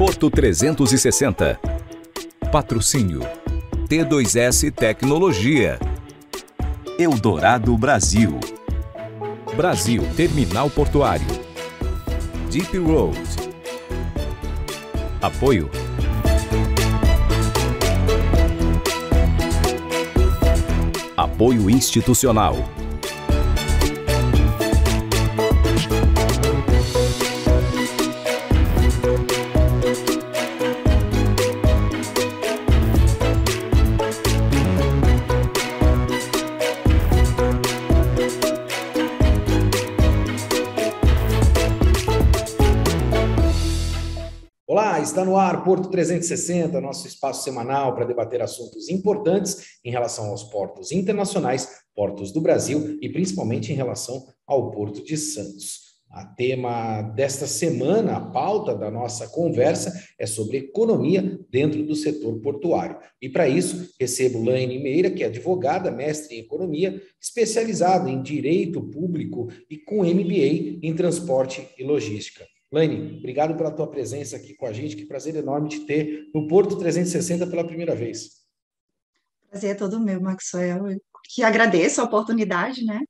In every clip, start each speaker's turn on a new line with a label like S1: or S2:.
S1: Porto 360. Patrocínio T2S Tecnologia. Eldorado Brasil. Brasil Terminal Portuário. Deep Road. Apoio Apoio institucional.
S2: Ar Porto 360, nosso espaço semanal para debater assuntos importantes em relação aos portos internacionais, portos do Brasil e principalmente em relação ao Porto de Santos. A tema desta semana, a pauta da nossa conversa é sobre economia dentro do setor portuário. E para isso, recebo Laine Meira, que é advogada, mestre em economia, especializada em direito público e com MBA em transporte e logística. Laine, obrigado pela tua presença aqui com a gente. Que prazer enorme te ter no Porto 360 pela primeira vez.
S3: Prazer é todo meu, Maxwell. Eu que agradeço a oportunidade, né,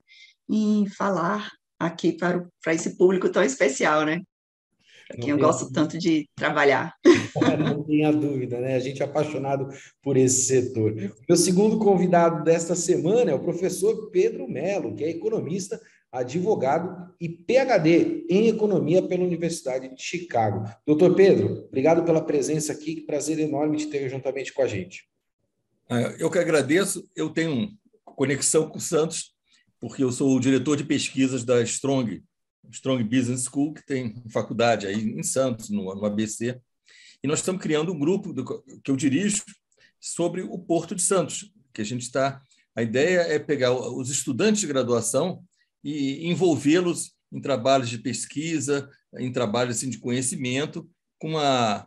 S3: em falar aqui para, para esse público tão especial, né? Quem eu gosto dúvida. tanto de trabalhar.
S2: Não tenha dúvida, né? A gente é apaixonado por esse setor. Meu segundo convidado desta semana é o professor Pedro Melo, que é economista advogado e PhD em economia pela Universidade de Chicago. Doutor Pedro, obrigado pela presença aqui, que prazer enorme te ter juntamente com a gente.
S4: É, eu que agradeço, eu tenho conexão com o Santos, porque eu sou o diretor de pesquisas da Strong, Strong Business School, que tem faculdade aí em Santos, no, ABC, e nós estamos criando um grupo que eu dirijo sobre o Porto de Santos, que a gente está... A ideia é pegar os estudantes de graduação e envolvê-los em trabalhos de pesquisa, em trabalhos assim, de conhecimento, com, uma,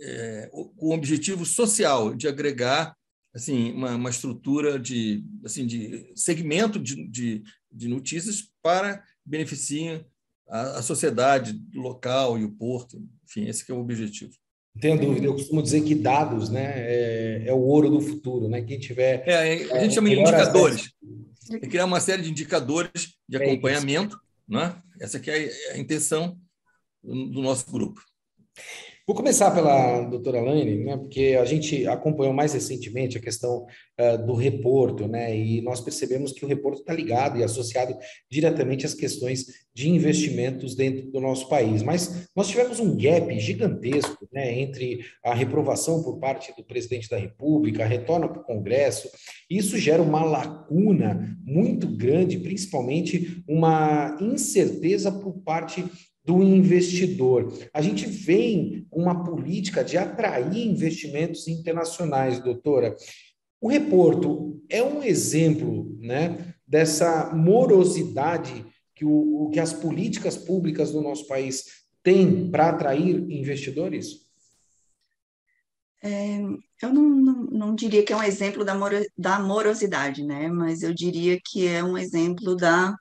S4: é, com um objetivo social de agregar assim uma, uma estrutura de assim de segmento de, de, de notícias para beneficiem a, a, sociedade local e o porto enfim esse é o objetivo
S2: não tenha dúvida, eu costumo dizer que dados né, é, é o ouro do futuro. Né? Quem tiver.
S4: É, a gente é, chama de indicadores. É criar uma série de indicadores de é acompanhamento. Né? Essa aqui é a intenção do nosso grupo.
S2: Vou começar pela doutora Laine, né, porque a gente acompanhou mais recentemente a questão uh, do reporto, né, e nós percebemos que o reporto está ligado e associado diretamente às questões de investimentos dentro do nosso país. Mas nós tivemos um gap gigantesco né, entre a reprovação por parte do presidente da República, a retorna para o Congresso, e isso gera uma lacuna muito grande, principalmente uma incerteza por parte do investidor. A gente vem com uma política de atrair investimentos internacionais, doutora. O reporto é um exemplo né, dessa morosidade que, o, que as políticas públicas do nosso país têm para atrair investidores?
S3: É, eu não, não, não, diria que é um exemplo da, moro, da morosidade, né? mas eu diria que é um exemplo da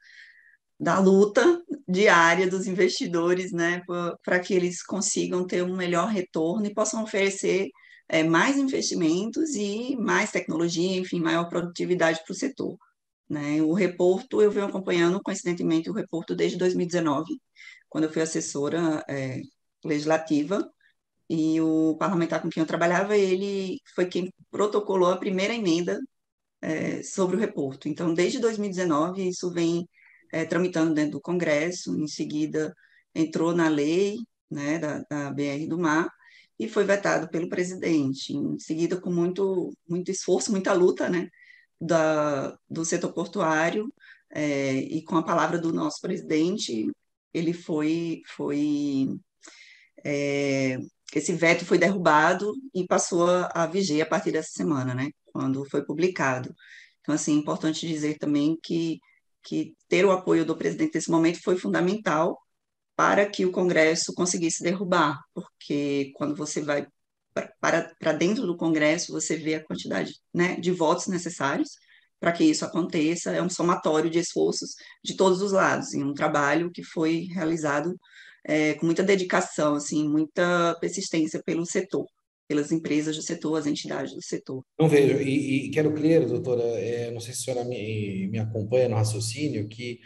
S3: da luta diária dos investidores, né, para que eles consigam ter um melhor retorno e possam oferecer é, mais investimentos e mais tecnologia, enfim, maior produtividade para o setor. Né? O reporto, eu venho acompanhando, coincidentemente, o reporto desde 2019, quando eu fui assessora é, legislativa, e o parlamentar com quem eu trabalhava, ele foi quem protocolou a primeira emenda é, sobre o reporto. Então, desde 2019, isso vem é, tramitando dentro do Congresso, em seguida entrou na lei né, da, da BR do Mar e foi vetado pelo presidente. Em seguida, com muito, muito esforço, muita luta né, da, do setor portuário é, e com a palavra do nosso presidente, ele foi, foi é, esse veto foi derrubado e passou a, a viger a partir dessa semana, né, quando foi publicado. Então, assim, é importante dizer também que que ter o apoio do presidente nesse momento foi fundamental para que o Congresso conseguisse derrubar, porque quando você vai para, dentro do Congresso, você vê a quantidade né, de votos necessários para que isso aconteça, é um somatório de esforços de todos os lados, em um trabalho que foi realizado é, com muita dedicação, assim, muita persistência pelo setor, pelas empresas do setor, as entidades do setor.
S2: Não vejo, e, e quero crer, doutora, é, não sei se a senhora me, me acompanha no raciocínio, que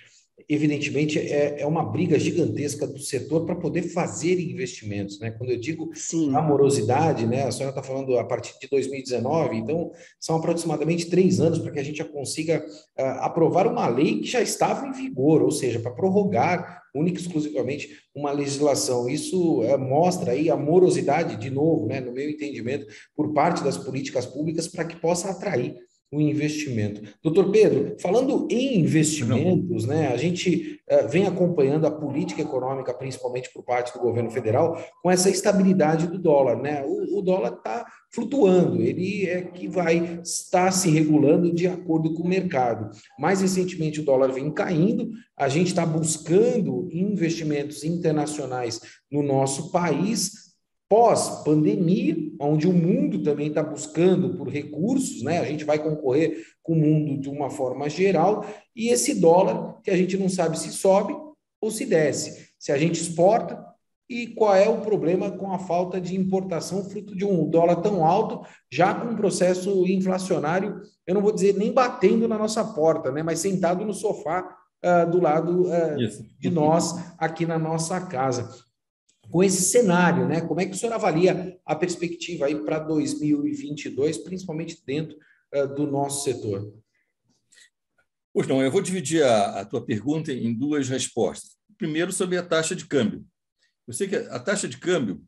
S2: evidentemente, é, é uma briga gigantesca do setor para poder fazer investimentos. Né? Quando eu digo Sim. amorosidade, né? a senhora está falando a partir de 2019, então são aproximadamente três anos para que a gente consiga uh, aprovar uma lei que já estava em vigor, ou seja, para prorrogar única e exclusivamente uma legislação. Isso uh, mostra aí a morosidade, de novo, né, no meu entendimento, por parte das políticas públicas para que possa atrair o investimento. Doutor Pedro, falando em investimentos, né, a gente uh, vem acompanhando a política econômica, principalmente por parte do governo federal, com essa estabilidade do dólar. Né? O, o dólar está flutuando, ele é que vai estar se regulando de acordo com o mercado. Mais recentemente, o dólar vem caindo, a gente está buscando investimentos internacionais no nosso país, pós-pandemia, onde o mundo também está buscando por recursos, né? A gente vai concorrer com o mundo de uma forma geral, e esse dólar que a gente não sabe se sobe ou se desce, se a gente exporta e qual é o problema com a falta de importação fruto de um dólar tão alto, já com um processo inflacionário, eu não vou dizer nem batendo na nossa porta, né? Mas sentado no sofá uh, do lado uh, de nós aqui na nossa casa com esse cenário, né? Como é que o senhor avalia a perspectiva aí para 2022, principalmente dentro uh, do nosso setor?
S4: Pois não, eu vou dividir a, a, tua pergunta em duas respostas. Primeiro, sobre a taxa de câmbio. Eu sei que a taxa de câmbio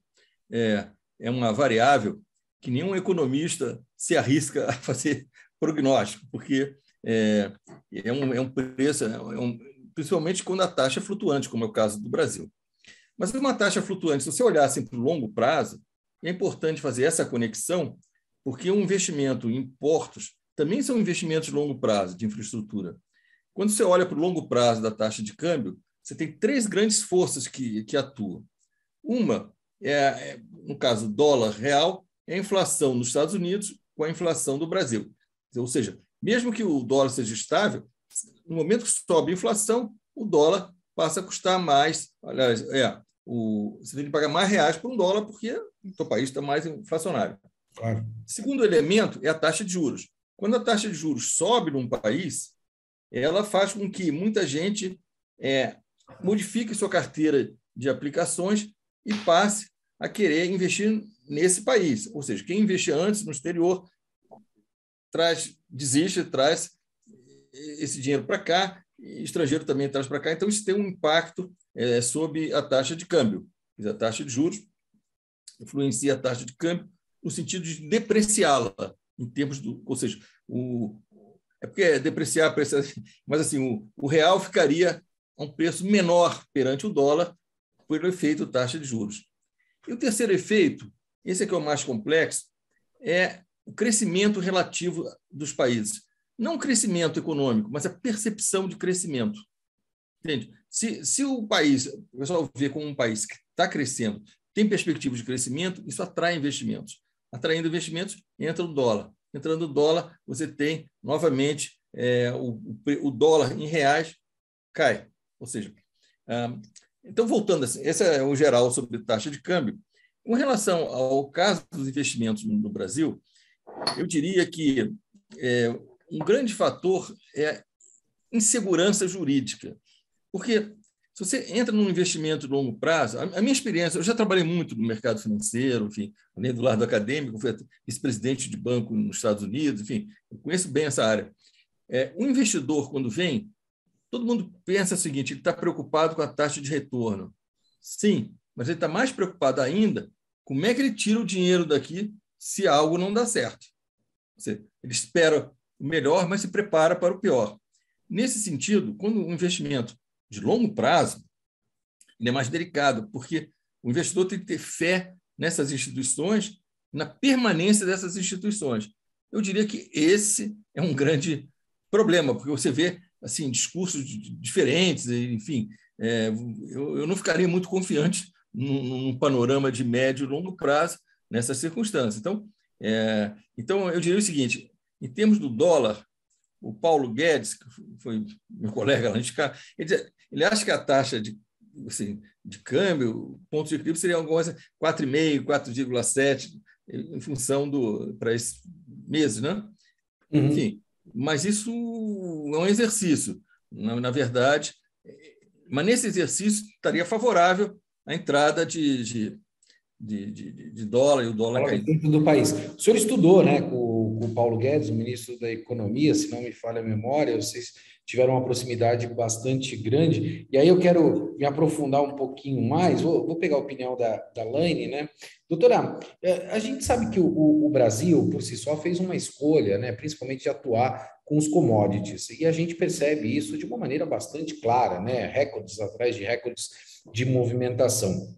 S4: é, é uma variável que nenhum economista se arrisca a fazer prognóstico, porque é, é, um, é um preço, é um, principalmente quando a taxa é flutuante, como é o caso do Brasil. Mas uma taxa flutuante, se você olhar assim para o longo prazo, é importante fazer essa conexão, porque um investimento em portos também são investimentos de longo prazo de infraestrutura. Quando você olha para o longo prazo da taxa de câmbio, você tem três grandes forças que, que atuam. Uma é, é no caso, dólar real, é a inflação nos Estados Unidos com a inflação do Brasil. Ou seja, mesmo que o dólar seja estável, no momento que sobe a inflação, o dólar passa a custar mais. Aliás, é, o, você tem que pagar mais reais por um dólar porque o seu país está mais inflacionário. Claro. Segundo elemento é a taxa de juros. Quando a taxa de juros sobe num país, ela faz com que muita gente é, modifique sua carteira de aplicações e passe a querer investir nesse país. Ou seja, quem investia antes no exterior traz, desiste, traz esse dinheiro para cá, estrangeiro também traz para cá. Então, isso tem um impacto é, sobre a taxa de câmbio. A taxa de juros influencia a taxa de câmbio no sentido de depreciá-la em termos do, ou seja, o é porque é depreciar, mas assim o, o real ficaria a um preço menor perante o dólar pelo efeito taxa de juros. E o terceiro efeito, esse é que é o mais complexo, é o crescimento relativo dos países. Não o crescimento econômico, mas a percepção de crescimento. Entende? Se, se o país, o pessoal vê como um país que está crescendo, tem perspectivas de crescimento, isso atrai investimentos. Atraindo investimentos, entra o dólar. Entrando o dólar, você tem novamente é, o, o, dólar em reais cai. Ou seja, ah, então voltando assim, esse é o geral sobre taxa de câmbio. Com relação ao caso dos investimentos no Brasil, eu diria que é, um grande fator é insegurança jurídica. Porque se você entra num investimento de longo prazo, a minha experiência, eu já trabalhei muito no mercado financeiro, enfim, além do lado acadêmico, fui vice-presidente de banco nos Estados Unidos, enfim, eu conheço bem essa área. É, o investidor, quando vem, todo mundo pensa o seguinte: ele está preocupado com a taxa de retorno. Sim, mas ele está mais preocupado ainda como é que ele tira o dinheiro daqui se algo não dá certo. Ele espera o melhor, mas se prepara para o pior. Nesse sentido, quando o investimento de longo prazo, ele é mais delicado, porque o investidor tem que ter fé nessas instituições, na permanência dessas instituições. Eu diria que esse é um grande problema, porque você vê assim discursos diferentes, enfim, é, eu, eu, não ficaria muito confiante num, num, panorama de médio e longo prazo nessas circunstâncias. Então, é, então eu diria o seguinte: em termos do dólar, o Paulo Guedes, que foi meu colega lá, ele, ele acha que a taxa de, assim, de câmbio, ponto de equilíbrio seria alguma coisa 4,5, 4,7, em função do para esses meses, né? Uhum. Enfim, mas isso é um exercício, na, na, verdade. Mas nesse exercício estaria favorável a entrada de, de, de, de, de dólar e o dólar
S2: caindo. Dentro do país. O senhor estudou né, com, com o Paulo Guedes, o ministro da Economia, se não me falha a memória, vocês tiveram uma proximidade bastante grande. E aí eu quero me aprofundar um pouquinho mais, vou, vou pegar a opinião da, da Laine, né? Doutora, é, a gente sabe que o, o, Brasil, por si só, fez uma escolha, né, principalmente de atuar com os commodities, e a gente percebe isso de uma maneira bastante clara, né? Recordes atrás de recordes de movimentação.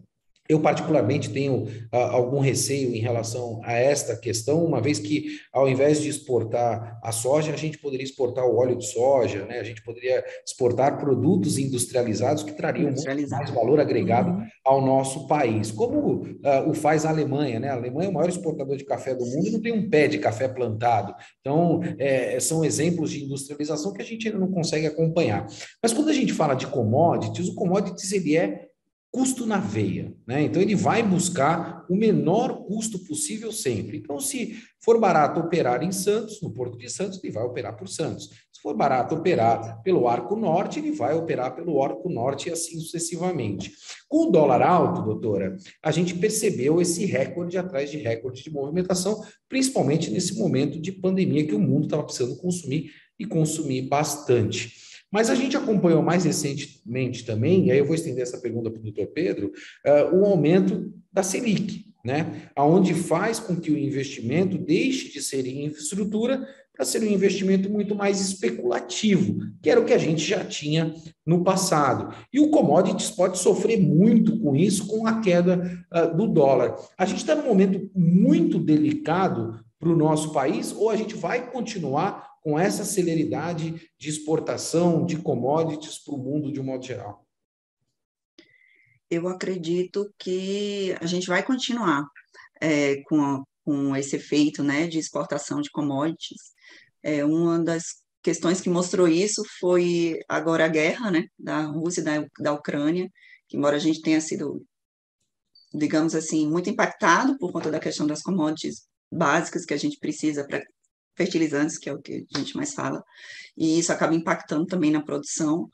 S2: Eu, particularmente, tenho ah, algum receio em relação a esta questão, uma vez que, ao invés de exportar a soja, a gente poderia exportar o óleo de soja, né? a gente poderia exportar produtos industrializados que trariam muito mais valor agregado uhum. ao nosso país, como uh, o faz a Alemanha. Né? A Alemanha é o maior exportador de café do mundo e não tem um pé de café plantado. Então, é, são exemplos de industrialização que a gente ainda não consegue acompanhar. Mas quando a gente fala de commodities, o commodities ele é custo na veia, né? Então ele vai buscar o menor custo possível sempre. Então, se for barato operar em Santos, no Porto de Santos, ele vai operar por Santos. Se for barato operar pelo Arco Norte, ele vai operar pelo Arco Norte e assim sucessivamente. Com o dólar alto, doutora, a gente percebeu esse recorde atrás de recorde de movimentação, principalmente nesse momento de pandemia que o mundo estava precisando consumir e consumir bastante. Mas a gente acompanhou mais recentemente também, e aí eu vou estender essa pergunta para o doutor Pedro, uh, o aumento da Selic, né? Aonde faz com que o investimento deixe de ser em infraestrutura para ser um investimento muito mais especulativo, que era o que a gente já tinha no passado. E o commodities pode sofrer muito com isso, com a queda uh, do dólar. A gente está num momento muito delicado para o nosso país, ou a gente vai continuar com essa celeridade de exportação de commodities para o mundo de um modo geral?
S3: Eu acredito que a gente vai continuar é, com, a, com esse efeito né, de exportação de commodities. É, uma das questões que mostrou isso foi agora a guerra né, da Rússia e da, da Ucrânia, que embora a gente tenha sido, digamos assim, muito impactado por conta da questão das commodities básicas que a gente precisa para fertilizantes, que é o que a gente mais fala, e isso acaba impactando também na produção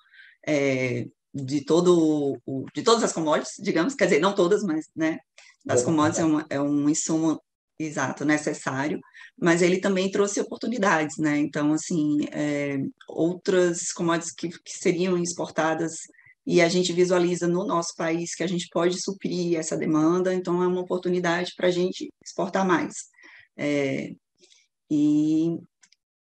S3: é, de todo o, de todas as commodities, digamos, quer dizer, não todas, mas né, das commodities é, uma, é um insumo exato necessário, mas ele também trouxe oportunidades, né? Então, assim, é, outras commodities que, que seriam exportadas e a gente visualiza no nosso país que a gente pode suprir essa demanda, então é uma oportunidade para a gente exportar mais. É, e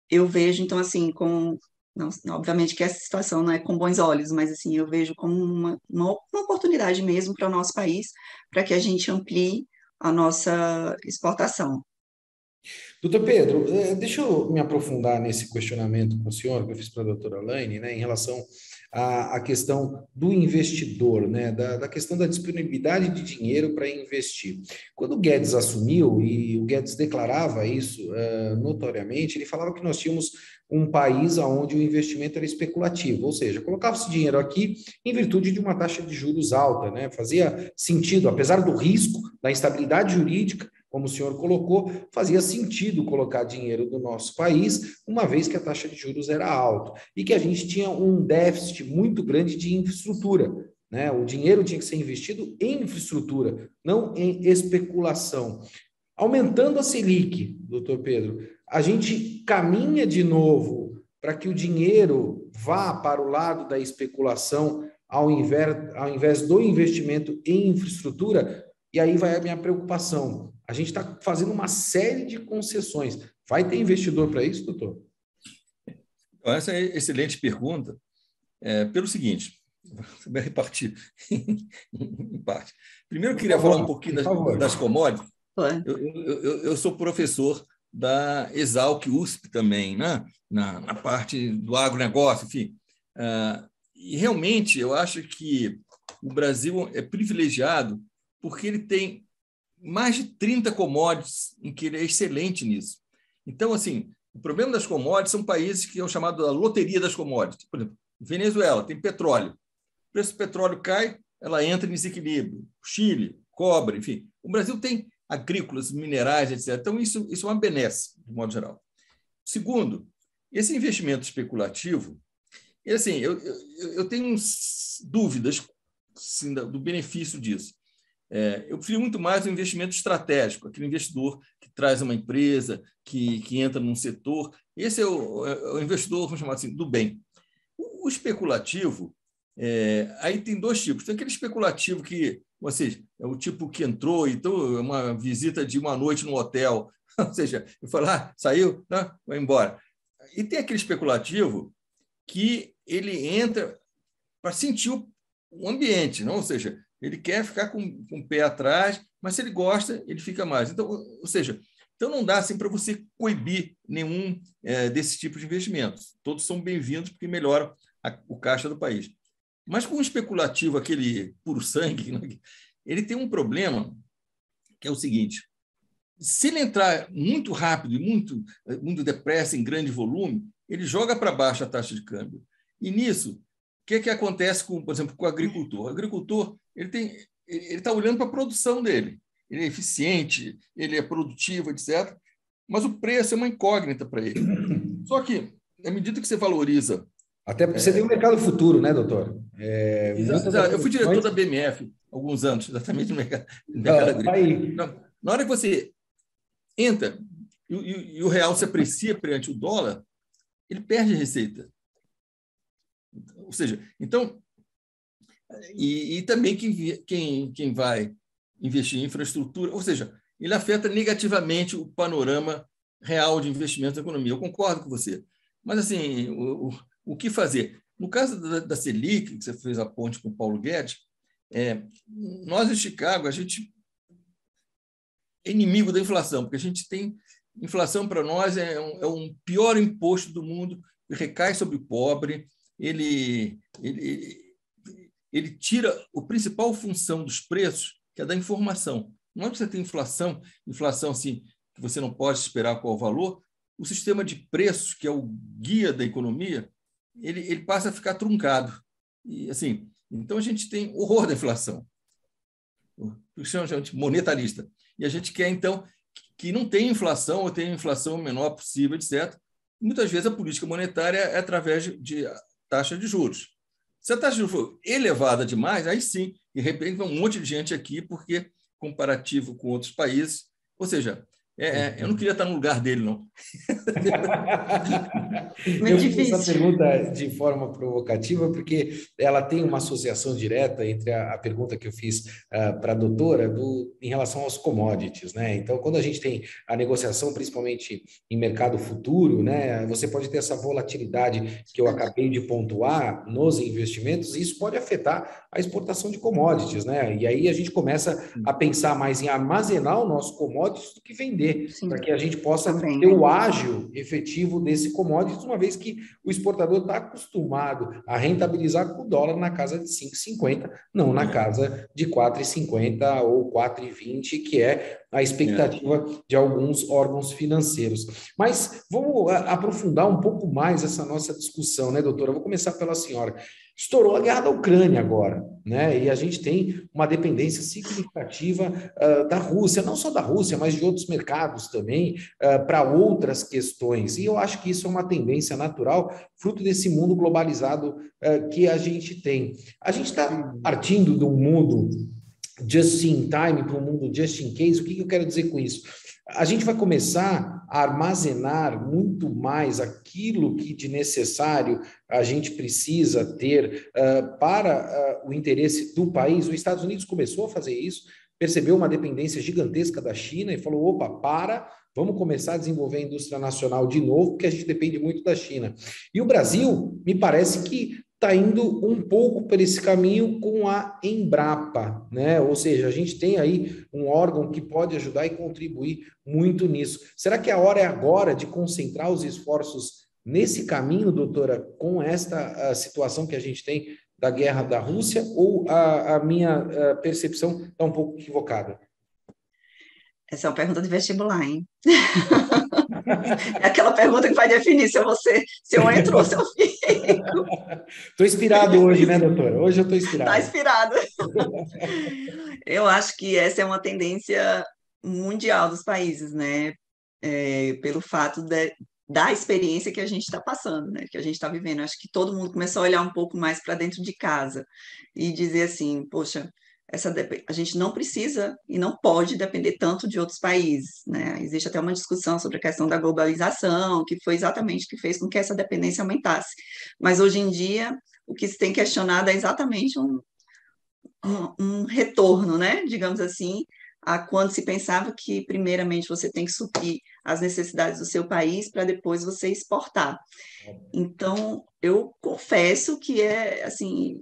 S3: eu vejo, então, assim, com. Não, obviamente que essa situação não é com bons olhos, mas assim, eu vejo como uma, uma, uma oportunidade mesmo para o nosso país, para que a gente amplie a nossa exportação.
S2: Doutor Pedro, eh, deixa eu me aprofundar nesse questionamento com o senhor, que eu fiz para a doutora Laine, né, em relação à, à questão do investidor, né, da, da questão da disponibilidade de dinheiro para investir. Quando o Guedes assumiu, e o Guedes declarava isso uh, notoriamente, ele falava que nós tínhamos um país onde o investimento era especulativo, ou seja, colocava-se dinheiro aqui em virtude de uma taxa de juros alta, né? Fazia sentido, apesar do risco, da instabilidade jurídica, como o senhor colocou, fazia sentido colocar dinheiro do nosso país, uma vez que a taxa de juros era alta e que a gente tinha um déficit muito grande de infraestrutura. Né? O dinheiro tinha que ser investido em infraestrutura, não em especulação. Aumentando a Selic, doutor Pedro, a gente caminha de novo para que o dinheiro vá para o lado da especulação ao invés, ao invés do investimento em infraestrutura, e aí vai a minha preocupação. A gente está fazendo uma série de concessões. Vai ter investidor para isso, doutor?
S4: Então, essa é excelente pergunta. É, pelo seguinte, vou repartir em parte. Primeiro, eu queria falar um pouquinho das, das commodities. Eu, eu, eu, sou professor da Exalc USP também, né? na, na parte do agronegócio, enfim. Uh, e realmente eu acho que o Brasil é privilegiado porque ele tem mais de 30 commodities em que ele é excelente nisso. Então, assim, o problema das commodities são países que é o chamado da loteria das commodities. Por exemplo, Venezuela tem petróleo. O preço do petróleo cai, ela entra em desequilíbrio. Chile, cobre, enfim. O Brasil tem agrícolas, minerais, etc. Então, isso, isso é uma benesse, de modo geral. Segundo, esse investimento especulativo, assim, eu, eu, eu tenho dúvidas assim, do benefício disso. É, eu prefiro muito mais o investimento estratégico, aquele investidor que traz uma empresa, que, que entra num setor. Esse é o, é o investidor, vamos chamar assim, do bem. O, o especulativo, é, aí tem dois tipos. Tem aquele especulativo que, ou seja, é o tipo que entrou, então, uma visita de uma noite no hotel, ou seja, eu falo, ah, saiu, tá, vai embora. E tem aquele especulativo que ele entra para sentir o, ambiente, não? ou seja, ele quer ficar com, com o pé atrás, mas se ele gosta, ele fica mais. Então, ou seja, então não dá assim para você coibir nenhum é, desse tipo de investimentos. Todos são bem-vindos porque melhoram a, o caixa do país. Mas com o especulativo, aquele puro sangue, né, ele tem um problema que é o seguinte: se ele entrar muito rápido e muito, muito depressa, em grande volume, ele joga para baixo a taxa de câmbio. E nisso, que, que acontece, com, por exemplo, com o agricultor? O agricultor ele tem, ele está olhando para a produção dele. Ele é eficiente, ele é produtivo, etc. Mas o preço é uma incógnita para ele. Só que, à medida que você valoriza.
S2: Até porque é, você tem um mercado futuro, né, doutor? É,
S4: eu fui diretor da BMF alguns anos, exatamente no mercado, no mercado ah, agrícola. Na, na hora que você entra e, e, e o real se aprecia perante o dólar, ele perde receita. Ou seja, então, e, e também quem, quem, quem vai investir em infraestrutura, ou seja, ele afeta negativamente o panorama real de investimento na economia. Eu concordo com você. Mas, assim, o, o, o que fazer? No caso da, da, Selic, que você fez a ponte com o Paulo Guedes, é, nós em Chicago, a gente é inimigo da inflação, porque a gente tem. Inflação para nós é um, é um pior imposto do mundo, recai sobre o pobre, ele, ele, ele tira a principal função dos preços, que é da informação. Não é que você tem inflação, inflação assim, que você não pode esperar qual o valor, o sistema de preços, que é o guia da economia, ele, ele passa a ficar truncado. E assim, então a gente tem horror da inflação. O chama de monetarista. E a gente quer, então, que não tenha inflação ou tenha inflação menor possível, etc. Muitas vezes a política monetária é através de taxa de juros. Se a taxa de juros for elevada demais, aí sim, de repente, vai um monte de gente aqui, porque comparativo com outros países, ou seja, é, é, eu não queria estar no lugar dele, não.
S2: eu fiz essa pergunta de forma provocativa, porque ela tem uma associação direta entre a, a pergunta que eu fiz uh, para a doutora do, em relação aos commodities. Né? Então, quando a gente tem a negociação, principalmente em mercado futuro, né, você pode ter essa volatilidade que eu acabei de pontuar nos investimentos, e isso pode afetar a exportação de commodities. Né? E aí a gente começa a pensar mais em armazenar o nosso commodities do que vender vender, para que a gente possa Também. ter o ágil efetivo desse commodity, uma vez que o exportador está acostumado a rentabilizar com o dólar na casa de 5,50, não na casa de 4,50 ou 4,20, que é a expectativa é. de alguns órgãos financeiros. Mas vamos aprofundar um pouco mais essa nossa discussão, né, doutora? Eu vou começar pela senhora. Estourou a guerra da Ucrânia agora, né? E a gente tem uma dependência significativa uh, da Rússia, não só da Rússia, mas de outros mercados também, uh, para outras questões. E eu acho que isso é uma tendência natural, fruto desse mundo globalizado uh, que a gente tem. A gente está partindo de um mundo just in time para um mundo just in case. O que eu quero dizer com isso? A gente vai começar a armazenar muito mais aquilo que de necessário a gente precisa ter uh, para uh, o interesse do país. Os Estados Unidos começou a fazer isso, percebeu uma dependência gigantesca da China e falou: opa, para, vamos começar a desenvolver a indústria nacional de novo, porque a gente depende muito da China. E o Brasil, me parece que está indo um pouco por esse caminho com a Embrapa, né? Ou seja, a gente tem aí um órgão que pode ajudar e contribuir muito nisso. Será que a hora é agora de concentrar os esforços nesse caminho, doutora, com esta situação que a gente tem da guerra da Rússia, ou a, a minha a percepção está um pouco equivocada?
S3: Essa é uma pergunta de vestibular, hein? É aquela pergunta que vai definir se eu, vou ser, se eu entro ou se eu
S2: fico. Estou inspirado hoje, né, doutora? Hoje eu estou inspirado.
S3: Está inspirado. eu acho que essa é uma tendência mundial dos países, né? É, pelo fato de, da experiência que a gente está passando, né? Que a gente está vivendo. Acho que todo mundo começou a olhar um pouco mais para dentro de casa e dizer assim, poxa, essa a gente não precisa e não pode depender tanto de outros países, né? Existe até uma discussão sobre a questão da globalização, que foi exatamente o que fez com que essa dependência aumentasse. Mas hoje em dia, o que se tem questionado é exatamente um, um, um retorno, né? Digamos assim, a quando se pensava que, primeiramente, você tem que suprir as necessidades do seu país para depois você exportar. Então, eu confesso que é, assim,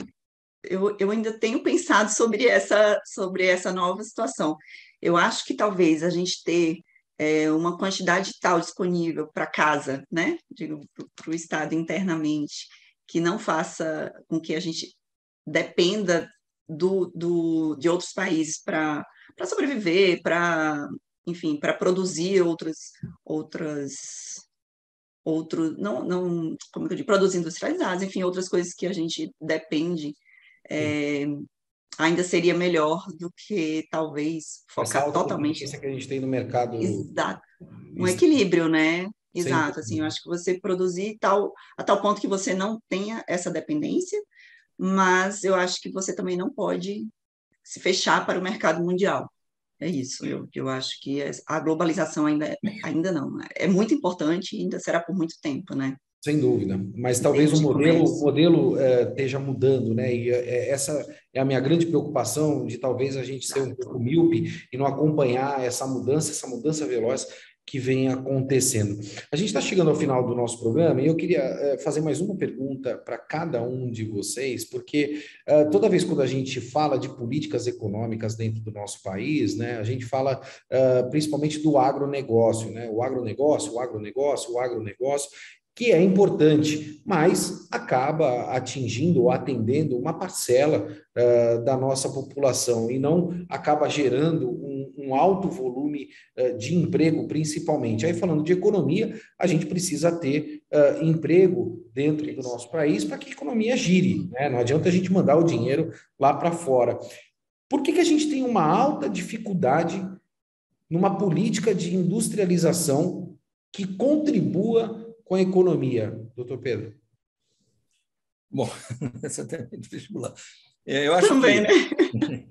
S3: eu, eu ainda tenho pensado sobre essa, sobre essa nova situação. Eu acho que talvez a gente ter é, uma quantidade tal disponível para casa, né, digo, para o Estado internamente, que não faça com que a gente dependa do, do, de outros países para sobreviver, para, enfim, para produzir outras, outras, outro, não, não, como que eu digo, produtos industrializados, enfim, outras coisas que a gente depende, é, ainda seria melhor do que talvez focar totalmente.
S2: Essa que a gente tem no mercado.
S3: Exato. Um equilíbrio, né? Exato, assim, eu acho que você produzir tal, a tal ponto que você não tenha essa dependência, mas eu acho que você também não pode se fechar para o mercado mundial. É isso, eu, eu acho que a globalização ainda, ainda não. Né? É muito importante e ainda será por muito tempo, né?
S2: Sem dúvida, mas talvez o modelo, o modelo é, esteja mudando, né? E é, essa é a minha grande preocupação de talvez a gente ser um pouco míope e não acompanhar essa mudança, essa mudança veloz que vem acontecendo. A gente está chegando ao final do nosso programa e eu queria é, fazer mais uma pergunta para cada um de vocês, porque uh, toda vez quando a gente fala de políticas econômicas dentro do nosso país, né, a gente fala uh, principalmente do agronegócio, né, o agronegócio, o agronegócio, o agronegócio, que é importante, mas acaba atingindo ou atendendo uma parcela uh, da nossa população e não acaba gerando um, um alto volume uh, de emprego, principalmente. Aí, falando de economia, a gente precisa ter uh, emprego dentro do nosso país para que a economia gire. Né? Não adianta a gente mandar o dinheiro lá para fora. Por que, que a gente tem uma alta dificuldade numa política de industrialização que contribua com a economia, doutor Pedro?
S4: Bom, essa é de vestibular. É, eu acho
S3: Também,
S4: que...
S3: né?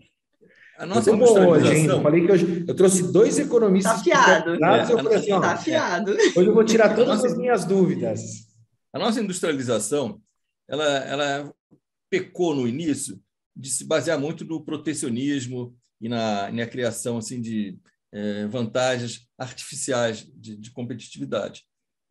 S4: A nossa industrialização...
S2: Hoje, eu falei que hoje eu trouxe dois economistas.
S3: Tá fiado.
S2: É, eu falei assim, ó,
S3: tá fiado.
S2: Hoje eu vou tirar todas nossa, as minhas dúvidas.
S4: A nossa industrialização, ela, ela pecou no início de se basear muito no protecionismo e na, na criação assim de é, vantagens artificiais de, de competitividade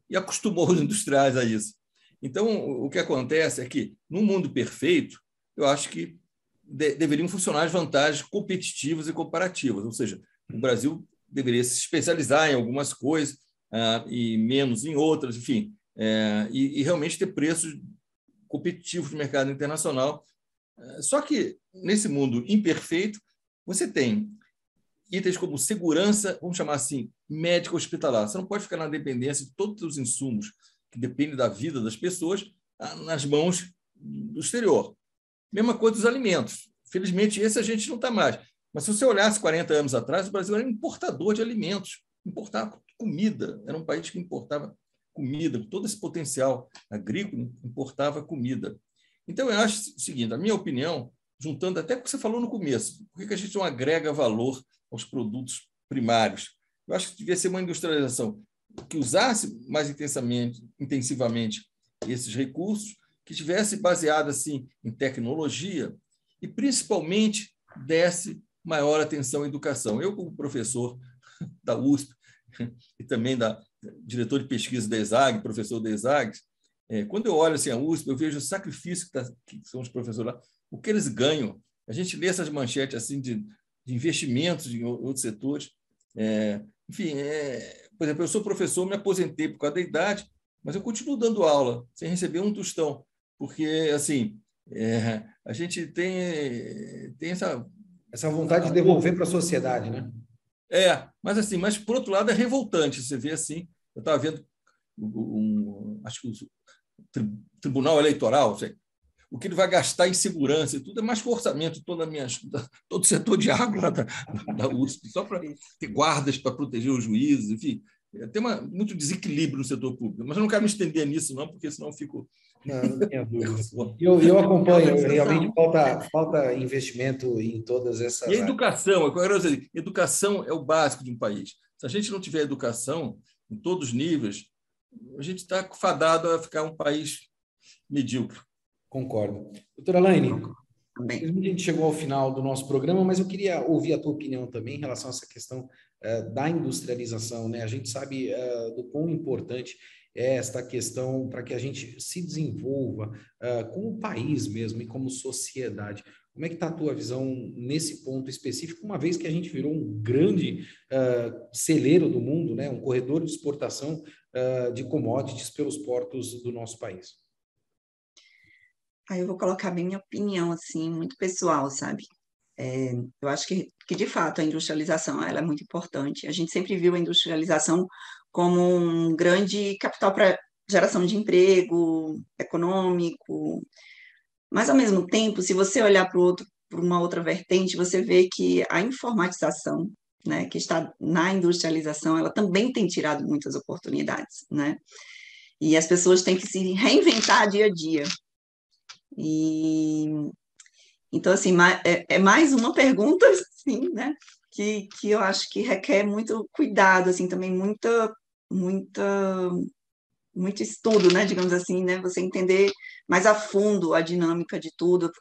S4: e acostumou os industriais a isso. Então, o que acontece é que, no mundo perfeito, eu acho que de, deveriam funcionar as vantagens competitivas e comparativas, ou seja, o Brasil deveria se especializar em algumas coisas ah, e menos em outras, enfim, é, e, e, realmente ter preços competitivos no mercado internacional. É, só que, nesse mundo imperfeito, você tem itens como segurança, vamos chamar assim, médico hospitalar. Você não pode ficar na dependência de todos os insumos que dependem da vida das pessoas ah, nas mãos do exterior. Mesma coisa dos alimentos. Felizmente, esse a gente não está mais. Mas se você olhasse 40 anos atrás, o Brasil era importador de alimentos, importava comida. Era um país que importava comida, com todo esse potencial agrícola, importava comida. Então, eu acho o seguinte: a minha opinião, juntando até o que você falou no começo, por que a gente não agrega valor aos produtos primários. Eu acho que devia ser uma industrialização que usasse mais intensamente, intensivamente esses recursos, que tivesse baseada assim em tecnologia e principalmente desse maior atenção à educação. Eu como professor da USP e também da diretor de pesquisa da ESAG, professor da ESAG, é, quando eu olho assim a USP, eu vejo o sacrifício que, tá, que são os professores lá, o que eles ganham. A gente lê essas manchetes assim de de investimentos em outros setores. É, enfim, é, por exemplo, eu sou professor, me aposentei por causa da idade, mas eu continuo dando aula sem receber um tostão, porque assim é, a gente tem, tem essa
S2: essa vontade de devolver para a sociedade, né?
S4: É, mas assim, mas por outro lado é revoltante você ver assim Eu estava vendo, um, acho que o Tribunal Eleitoral, sei, o que ele vai gastar em segurança e tudo é mais que o orçamento toda minha, todo o setor de água lá da, da USP, só para ter guardas para proteger os juízes, enfim. Tem uma, muito desequilíbrio no setor público, mas eu não quero me estender nisso, não, porque senão eu fico.
S2: Não, não dúvida. Eu, eu acompanho, realmente falta, falta investimento em todas essas.
S4: E a educação, eu quero dizer, educação é o básico de um país. Se a gente não tiver educação em todos os níveis, a gente está fadado a ficar um país medíocre.
S2: Concordo. Doutora Laine, a gente chegou ao final do nosso programa, mas eu queria ouvir a tua opinião também em relação a essa questão uh, da industrialização. Né? A gente sabe uh, do quão importante é esta questão para que a gente se desenvolva uh, como país mesmo e como sociedade. Como é que está a tua visão nesse ponto específico, uma vez que a gente virou um grande celeiro do mundo, né? um corredor de exportação de commodities pelos portos do nosso país?
S3: Aí eu vou colocar minha opinião, assim, muito pessoal, sabe? É, eu acho que, que, de fato, a industrialização ela é muito importante. A gente sempre viu a industrialização como um grande capital para geração de emprego econômico, mas, ao mesmo tempo, se você olhar para uma outra vertente, você vê que a informatização, né, que está na industrialização, ela também tem tirado muitas oportunidades, né? E as pessoas têm que se reinventar dia a dia. E então assim é, é mais uma pergunta, sim, né? Que, que eu acho que requer muito cuidado, assim, também muita muita muito estudo, né? Digamos assim, né? Você entender mais a fundo a dinâmica de tudo.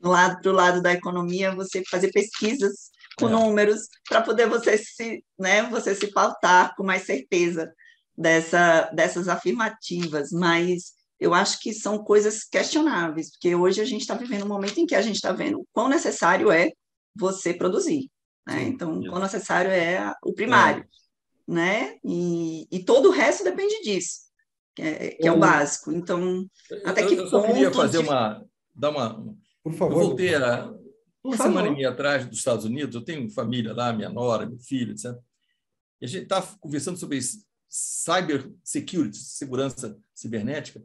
S3: No lado para o lado da economia, você fazer pesquisas com é. números para poder você se, né? Você se pautar com mais certeza dessa, dessas afirmativas, mas eu acho que são coisas questionáveis, porque hoje a gente está vivendo um momento em que a gente está vendo quão necessário é você produzir. Né? Então, quão necessário é o primário. É. Né? E, e todo o resto depende disso, que é, que é o básico. Então, até que
S4: eu, eu ponto. Eu queria fazer de... uma. Dar uma.
S2: Por favor.
S4: Eu voltei a. Uma semana e meia atrás dos Estados Unidos, eu tenho família lá, minha nora, meu filho, etc. E a gente está conversando sobre cyber security, segurança cibernética.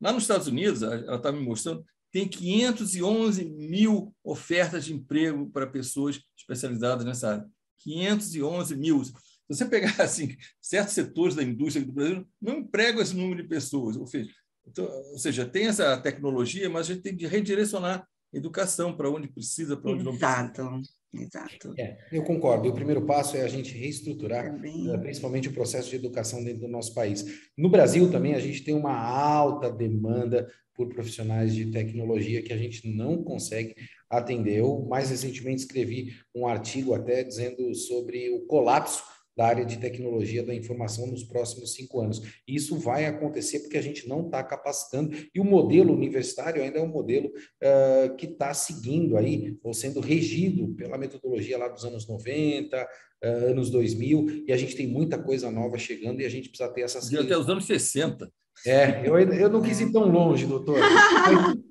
S4: Lá nos Estados Unidos, ela está me mostrando, tem 511 mil ofertas de emprego para pessoas especializadas nessa área. 511 mil. Se você pegar assim, certos setores da indústria do Brasil, não empregam esse número de pessoas. Ou seja, então, ou seja, tem essa tecnologia, mas a gente tem que redirecionar a educação para onde precisa, para onde
S3: Exato.
S4: não
S3: precisa. Exato.
S2: É, eu concordo. O primeiro passo é a gente reestruturar, também. Eh, principalmente o processo de educação dentro do nosso país. No Brasil também a gente tem uma alta demanda por profissionais de tecnologia que a gente não consegue atender. Eu mais recentemente escrevi um artigo até dizendo sobre o colapso da área de tecnologia da informação nos próximos cinco anos. E isso vai acontecer porque a gente não está capacitando, e o modelo universitário ainda é um modelo uh, que está seguindo aí, ou sendo regido pela metodologia lá dos anos 90, uh, anos 2000, e a gente tem muita coisa nova chegando e a gente precisa ter essas...
S4: E até os anos 60.
S2: É, eu, eu não quis ir tão longe, doutor.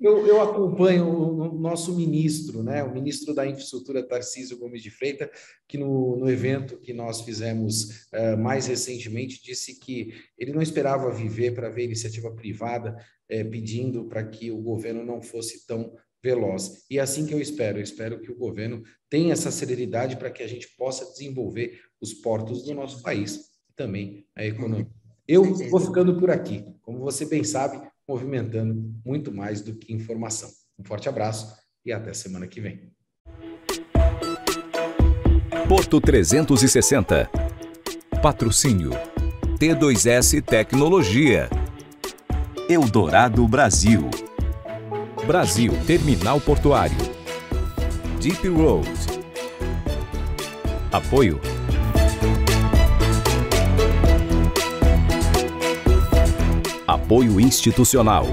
S2: Eu, eu acompanho o, nosso ministro, né, o ministro da Infraestrutura, Tarcísio Gomes de Freitas, que no, no evento que nós fizemos uh, mais recentemente, disse que ele não esperava viver para ver iniciativa privada uh, pedindo para que o governo não fosse tão veloz. E é assim que eu espero. Eu espero que o governo tenha essa celeridade para que a gente possa desenvolver os portos do nosso país e também a economia. Eu vou ficando por aqui, como você bem sabe, movimentando muito mais do que informação. Um forte abraço e até semana que vem.
S1: Porto 360. Patrocínio. T2S Tecnologia. Eldorado Brasil. Brasil Terminal Portuário. Deep Road. Apoio Apoio institucional.